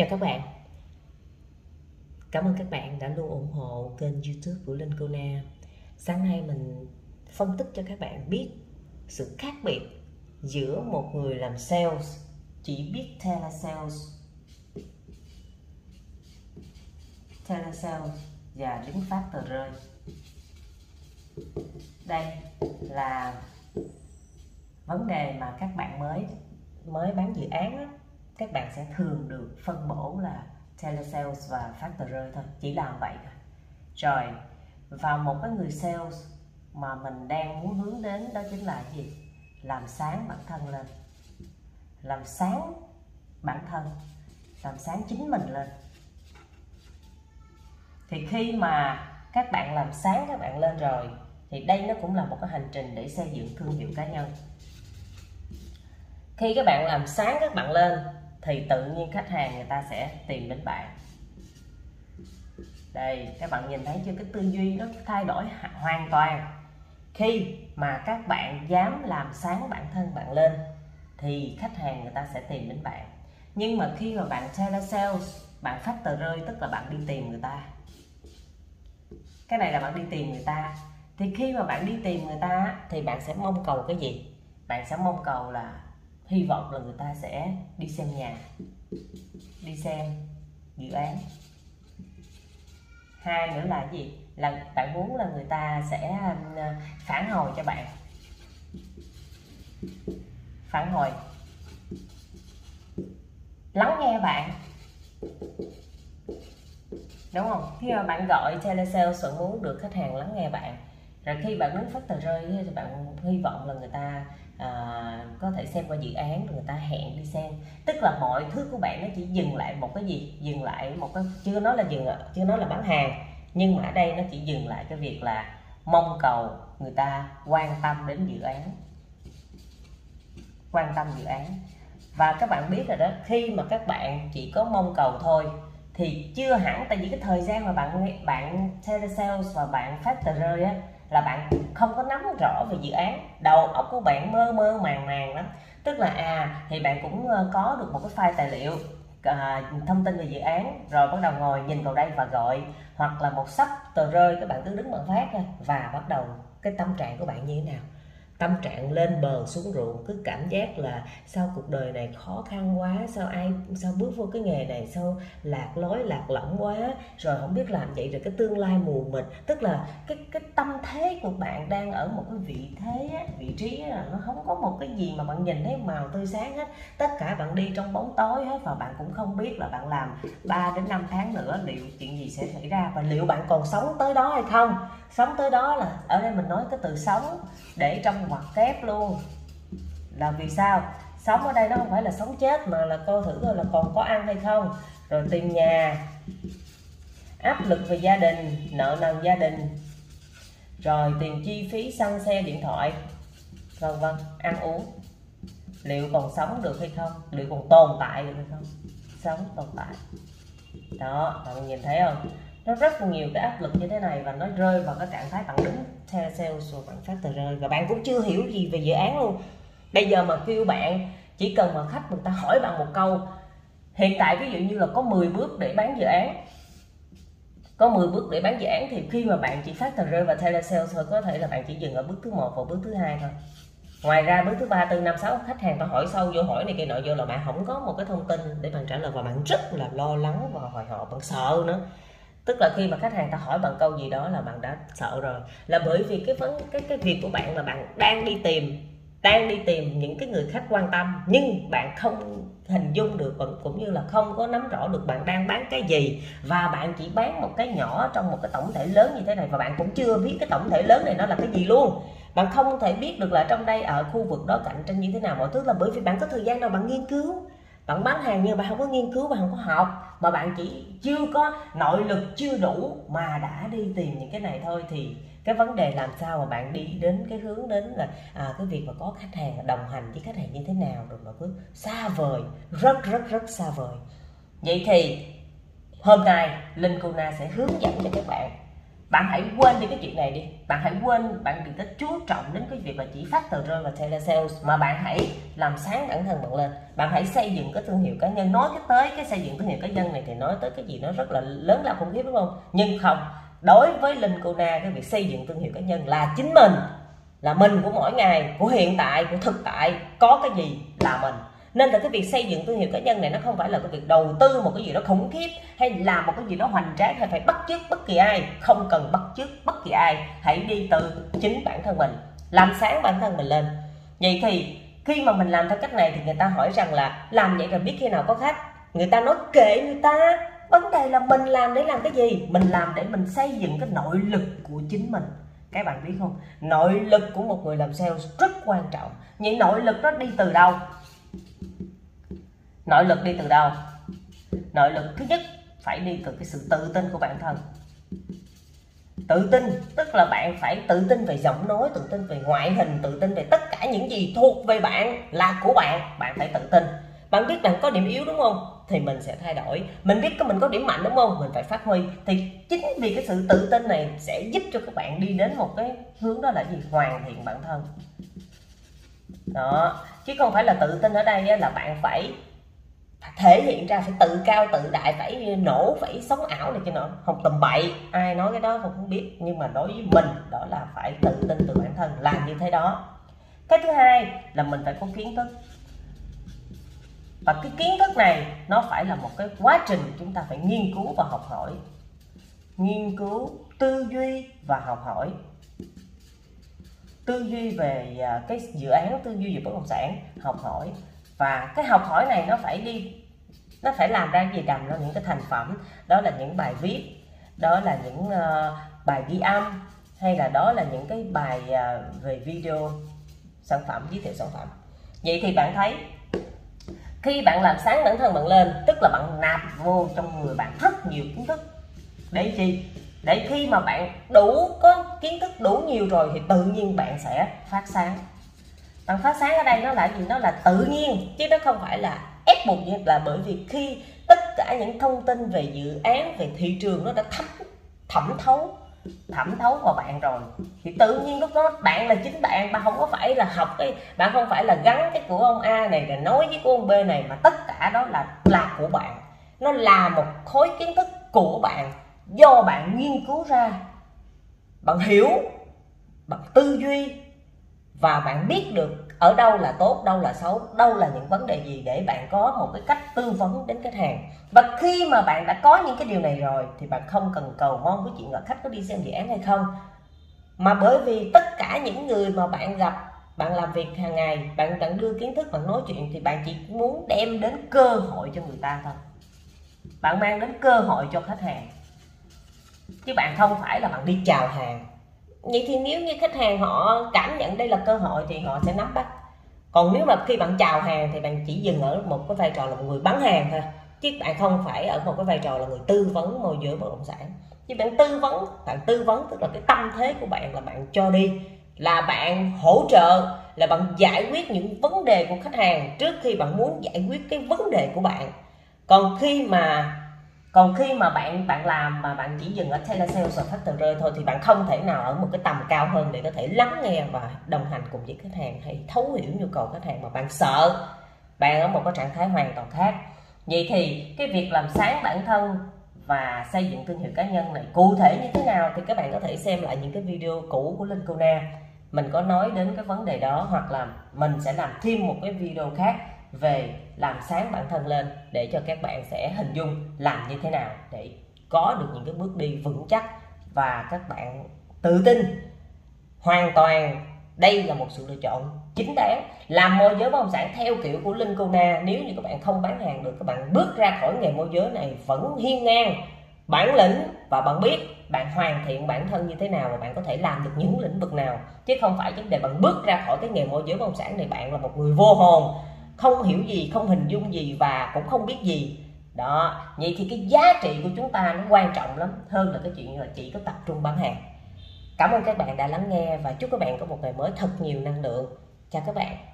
Chào các bạn. Cảm ơn các bạn đã luôn ủng hộ kênh youtube của Linh Cô Na. Sáng nay mình phân tích cho các bạn biết sự khác biệt giữa một người làm sales chỉ biết telesales telesales và đứng phát tờ rơi. Đây là vấn đề mà các bạn mới mới bán dự án đó, các bạn sẽ thường được phân bổ là telesales và factor rơi thôi, chỉ làm vậy thôi. Rồi và một cái người sales mà mình đang muốn hướng đến đó chính là gì? Làm sáng bản thân lên. Làm sáng bản thân, làm sáng chính mình lên. Thì khi mà các bạn làm sáng các bạn lên rồi, thì đây nó cũng là một cái hành trình để xây dựng thương hiệu cá nhân. Khi các bạn làm sáng các bạn lên thì tự nhiên khách hàng người ta sẽ tìm đến bạn. Đây, các bạn nhìn thấy chưa? Cái tư duy nó thay đổi hoàn toàn. Khi mà các bạn dám làm sáng bản thân bạn lên, thì khách hàng người ta sẽ tìm đến bạn. Nhưng mà khi mà bạn telesales bạn phát tờ rơi, tức là bạn đi tìm người ta. Cái này là bạn đi tìm người ta. Thì khi mà bạn đi tìm người ta thì bạn sẽ mong cầu cái gì? Bạn sẽ mong cầu là hy vọng là người ta sẽ đi xem nhà, đi xem dự án. Hai nữa là gì? Là bạn muốn là người ta sẽ um, phản hồi cho bạn. Phản hồi. Lắng nghe bạn. Đúng không? Khi mà bạn gọi telesale bạn muốn được khách hàng lắng nghe bạn rồi khi bạn muốn phát tờ rơi thì bạn hy vọng là người ta à, có thể xem qua dự án rồi người ta hẹn đi xem. Tức là mọi thứ của bạn nó chỉ dừng lại một cái gì? Dừng lại một cái chưa nói là dừng chưa nói là bán hàng nhưng mà ở đây nó chỉ dừng lại cái việc là mong cầu người ta quan tâm đến dự án. Quan tâm dự án. Và các bạn biết rồi đó khi mà các bạn chỉ có mong cầu thôi thì chưa hẳn tại vì cái thời gian mà bạn bạn telesales và bạn phát tờ rơi á là bạn không có nắm rõ về dự án đầu óc của bạn mơ mơ màng màng lắm. Tức là à thì bạn cũng ờ, có được một cái file tài liệu à, thông tin về dự án rồi bắt đầu ngồi nhìn vào đây và gọi hoặc là một sắp tờ rơi các bạn cứ đứng bằng phát và bắt đầu cái tâm trạng của bạn như thế nào tâm trạng lên bờ xuống ruộng, cứ cảm giác là sao cuộc đời này khó khăn quá, sao ai, sao bước vô cái nghề này, sao lạc lối, lạc lõng quá. Rồi không biết làm vậy rồi cái tương lai mù mịt. Tức là cái cái tâm thế của bạn đang ở một cái vị thế vị trí là nó không có một cái gì mà bạn nhìn thấy màu tươi sáng hết. Tất cả bạn đi trong bóng tối hết và bạn cũng không biết là bạn làm 3 đến 5 tháng nữa liệu chuyện gì sẽ xảy ra và liệu bạn còn sống tới đó hay không. Sống tới đó là, ở đây mình nói cái từ sống để trong ngoặc kép luôn. Là vì sao? Sống ở đây nó không phải là sống chết mà là coi thử coi là còn có ăn hay không. Rồi tiền nhà. Áp lực về gia đình, nợ nần gia đình. Rồi tiền chi phí xăng xe, điện thoại. Vân vân, ăn uống. Liệu còn sống được hay không? Liệu còn tồn tại được hay không? Sống tồn tại. Đó, bạn nhìn thấy không? Nó rất nhiều cái áp lực như thế này và nó rơi vào cái trạng thái bạn đứng theo sales rồi bạn phát tờ rơi. Và bạn cũng chưa hiểu gì về dự án luôn. Bây giờ mà kêu bạn, chỉ cần mà khách người ta hỏi bạn một câu, hiện tại ví dụ như là có 10 bước để bán dự án, có 10 bước để bán dự án thì khi mà bạn chỉ phát tờ rơi và telesales thôi, có thể là bạn chỉ dừng ở bước thứ một và bước thứ hai thôi. Ngoài ra bước thứ ba, tư, năm, sáu, khách hàng ta hỏi sâu vô hỏi này kia nọ, vô là bạn không có một cái thông tin để bạn trả lời và bạn rất là lo lắng và hồi hộp bạn sợ nữa tức là khi mà khách hàng ta hỏi bằng câu gì đó là bạn đã sợ rồi. Là bởi vì cái vấn, cái cái việc của bạn là bạn đang đi tìm, đang đi tìm những cái người khách quan tâm, nhưng bạn không hình dung được và cũng như là không có nắm rõ được bạn đang bán cái gì và bạn chỉ bán một cái nhỏ trong một cái tổng thể lớn như thế này và bạn cũng chưa biết cái tổng thể lớn này nó là cái gì luôn. Bạn không thể biết được là trong đây, ở khu vực đó cạnh tranh như thế nào. Mọi thứ là bởi vì bạn có thời gian đâu, bạn nghiên cứu bạn bán hàng nhưng bạn không có nghiên cứu bạn không có học. Mà bạn chỉ chưa có nội lực chưa đủ mà đã đi tìm những cái này thôi thì cái vấn đề làm sao mà bạn đi đến cái hướng đến là à, cái việc mà có khách hàng đồng hành với khách hàng như thế nào rồi mà cứ xa vời rất rất rất xa vời. Vậy thì hôm nay linh Kuna sẽ hướng dẫn cho các bạn bạn hãy quên đi cái chuyện này đi. Bạn hãy quên, bạn đừng có chú trọng đến cái việc là chỉ phát tờ rơi và telesales mà bạn hãy làm sáng bản thân bạn lên. Bạn hãy xây dựng cái thương hiệu cá nhân. Nói cái tới cái xây dựng thương hiệu cá nhân này thì nói tới cái gì nó rất là lớn lao khủng khiếp, đúng không? Nhưng không, đối với linh cô na, cái việc xây dựng thương hiệu cá nhân là chính mình, là mình của mỗi ngày, của hiện tại, của thực tại, có cái gì là mình nên là cái việc xây dựng thương hiệu cá nhân này nó không phải là cái việc đầu tư một cái gì đó khủng khiếp hay làm một cái gì đó hoành tráng hay phải bắt chước bất kỳ ai. Không cần bắt chước bất kỳ ai. Hãy đi từ chính bản thân mình. Làm sáng bản thân mình lên. Vậy thì khi mà mình làm theo cách này thì người ta hỏi rằng là làm vậy rồi biết khi nào có khách. Người ta nói kệ người ta. Vấn đề là mình làm để làm cái gì? Mình làm để mình xây dựng cái nội lực của chính mình. Các bạn biết không? Nội lực của một người làm sales rất quan trọng. Vậy nội lực nó đi từ đâu? Nội lực đi từ đâu? Nội lực thứ nhất phải đi từ cái sự tự tin của bản thân. Tự tin tức là bạn phải tự tin về giọng nói, tự tin về ngoại hình, tự tin về tất cả những gì thuộc về bạn là của bạn. Bạn phải tự tin. Bạn biết rằng có điểm yếu đúng không? Thì mình sẽ thay đổi. Mình biết có mình có điểm mạnh đúng không? Mình phải phát huy. Thì chính vì cái sự tự tin này sẽ giúp cho các bạn đi đến một cái hướng đó là gì? Hoàn thiện bản thân đó, chứ không phải là tự tin ở đây là bạn phải thể hiện ra, phải tự cao, tự đại, phải nổ, phải sống ảo này kia nọ. Không tầm bậy, ai nói cái đó không biết, nhưng mà đối với mình, đó là phải tự tin từ bản thân, làm như thế đó. Cái thứ hai là mình phải có kiến thức. Và cái kiến thức này, nó phải là một cái quá trình chúng ta phải nghiên cứu và học hỏi. Nghiên cứu tư duy và học hỏi tư duy về à, cái dự án tư duy về bất động sản học hỏi. Và cái học hỏi này nó phải đi nó phải làm ra gì đầm ra những cái thành phẩm. Đó là những bài viết đó là những uh, bài ghi âm hay là đó là những cái bài uh, về video sản phẩm giới thiệu sản phẩm. Vậy thì bạn thấy khi bạn làm sáng bản thân bạn lên tức là bạn nạp vô trong người bạn rất nhiều kiến thức. Để chi? Để khi mà bạn đủ có kiến thức đủ nhiều rồi thì tự nhiên bạn sẽ phát sáng. Bạn phát sáng ở đây nó là gì? Nó là tự nhiên, chứ nó không phải là ép buộc như là bởi vì khi tất cả những thông tin về dự án, về thị trường nó đã thấm, thẩm thấu thẩm thấu vào bạn rồi, thì tự nhiên lúc đó bạn là chính bạn. Bạn không có phải là học cái bạn không phải là gắn cái của ông A này, rồi nói với của ông B này, mà tất cả đó là là của bạn. Nó là một khối kiến thức của bạn do bạn nghiên cứu ra, bạn hiểu, bạn tư duy, và bạn biết được ở đâu là tốt, đâu là xấu, đâu là những vấn đề gì để bạn có một cái cách tư vấn đến khách hàng. Và khi mà bạn đã có những cái điều này rồi, thì bạn không cần cầu mong cái chuyện là khách có đi xem dự án hay không. Mà bởi vì tất cả những người mà bạn gặp, bạn làm việc hàng ngày, bạn bạn đưa kiến thức, bạn nói chuyện, thì bạn chỉ muốn đem đến cơ hội cho người ta thôi. Bạn mang đến cơ hội cho khách hàng chứ bạn không phải là bạn đi chào hàng. Vậy thì nếu như khách hàng họ cảm nhận đây là cơ hội thì họ sẽ nắm bắt. Còn nếu mà khi bạn chào hàng thì bạn chỉ dừng ở một cái vai trò là một người bán hàng thôi. Chứ bạn không phải ở một cái vai trò là người tư vấn môi giới bất động sản. Chứ bạn tư vấn, bạn tư vấn tức là cái tâm thế của bạn là bạn cho đi, là bạn hỗ trợ, là bạn giải quyết những vấn đề của khách hàng trước khi bạn muốn giải quyết cái vấn đề của bạn. Còn khi mà còn khi mà bạn bạn làm mà bạn chỉ dừng ở telesales và factory thôi thì bạn không thể nào ở một cái tầm cao hơn để có thể lắng nghe và đồng hành cùng với khách hàng hay thấu hiểu nhu cầu khách hàng mà bạn sợ bạn ở một cái trạng thái hoàn toàn khác. Vậy thì cái việc làm sáng bản thân và xây dựng thương hiệu cá nhân này, cụ thể như thế nào thì các bạn có thể xem lại những cái video cũ của Linh Kona mình có nói đến cái vấn đề đó hoặc là mình sẽ làm thêm một cái video khác về làm sáng bản thân lên để cho các bạn sẽ hình dung làm như thế nào để có được những cái bước đi vững chắc và các bạn tự tin. Hoàn toàn, đây là một sự lựa chọn chính đáng. Làm môi giới bất động sản theo kiểu của Linh Cô Na, nếu như các bạn không bán hàng được, các bạn bước ra khỏi nghề môi giới này vẫn hiên ngang. Bản lĩnh và bạn biết bạn hoàn thiện bản thân như thế nào và bạn có thể làm được những lĩnh vực nào, chứ không phải vấn đề bạn bước ra khỏi cái nghề môi giới bất động sản này bạn là một người vô hồn không hiểu gì, không hình dung gì và cũng không biết gì. Đó, vậy thì cái giá trị của chúng ta nó quan trọng lắm, hơn là cái chuyện là chỉ có tập trung bán hàng. Cảm ơn các bạn đã lắng nghe và chúc các bạn có một ngày mới thật nhiều năng lượng. Chào các bạn.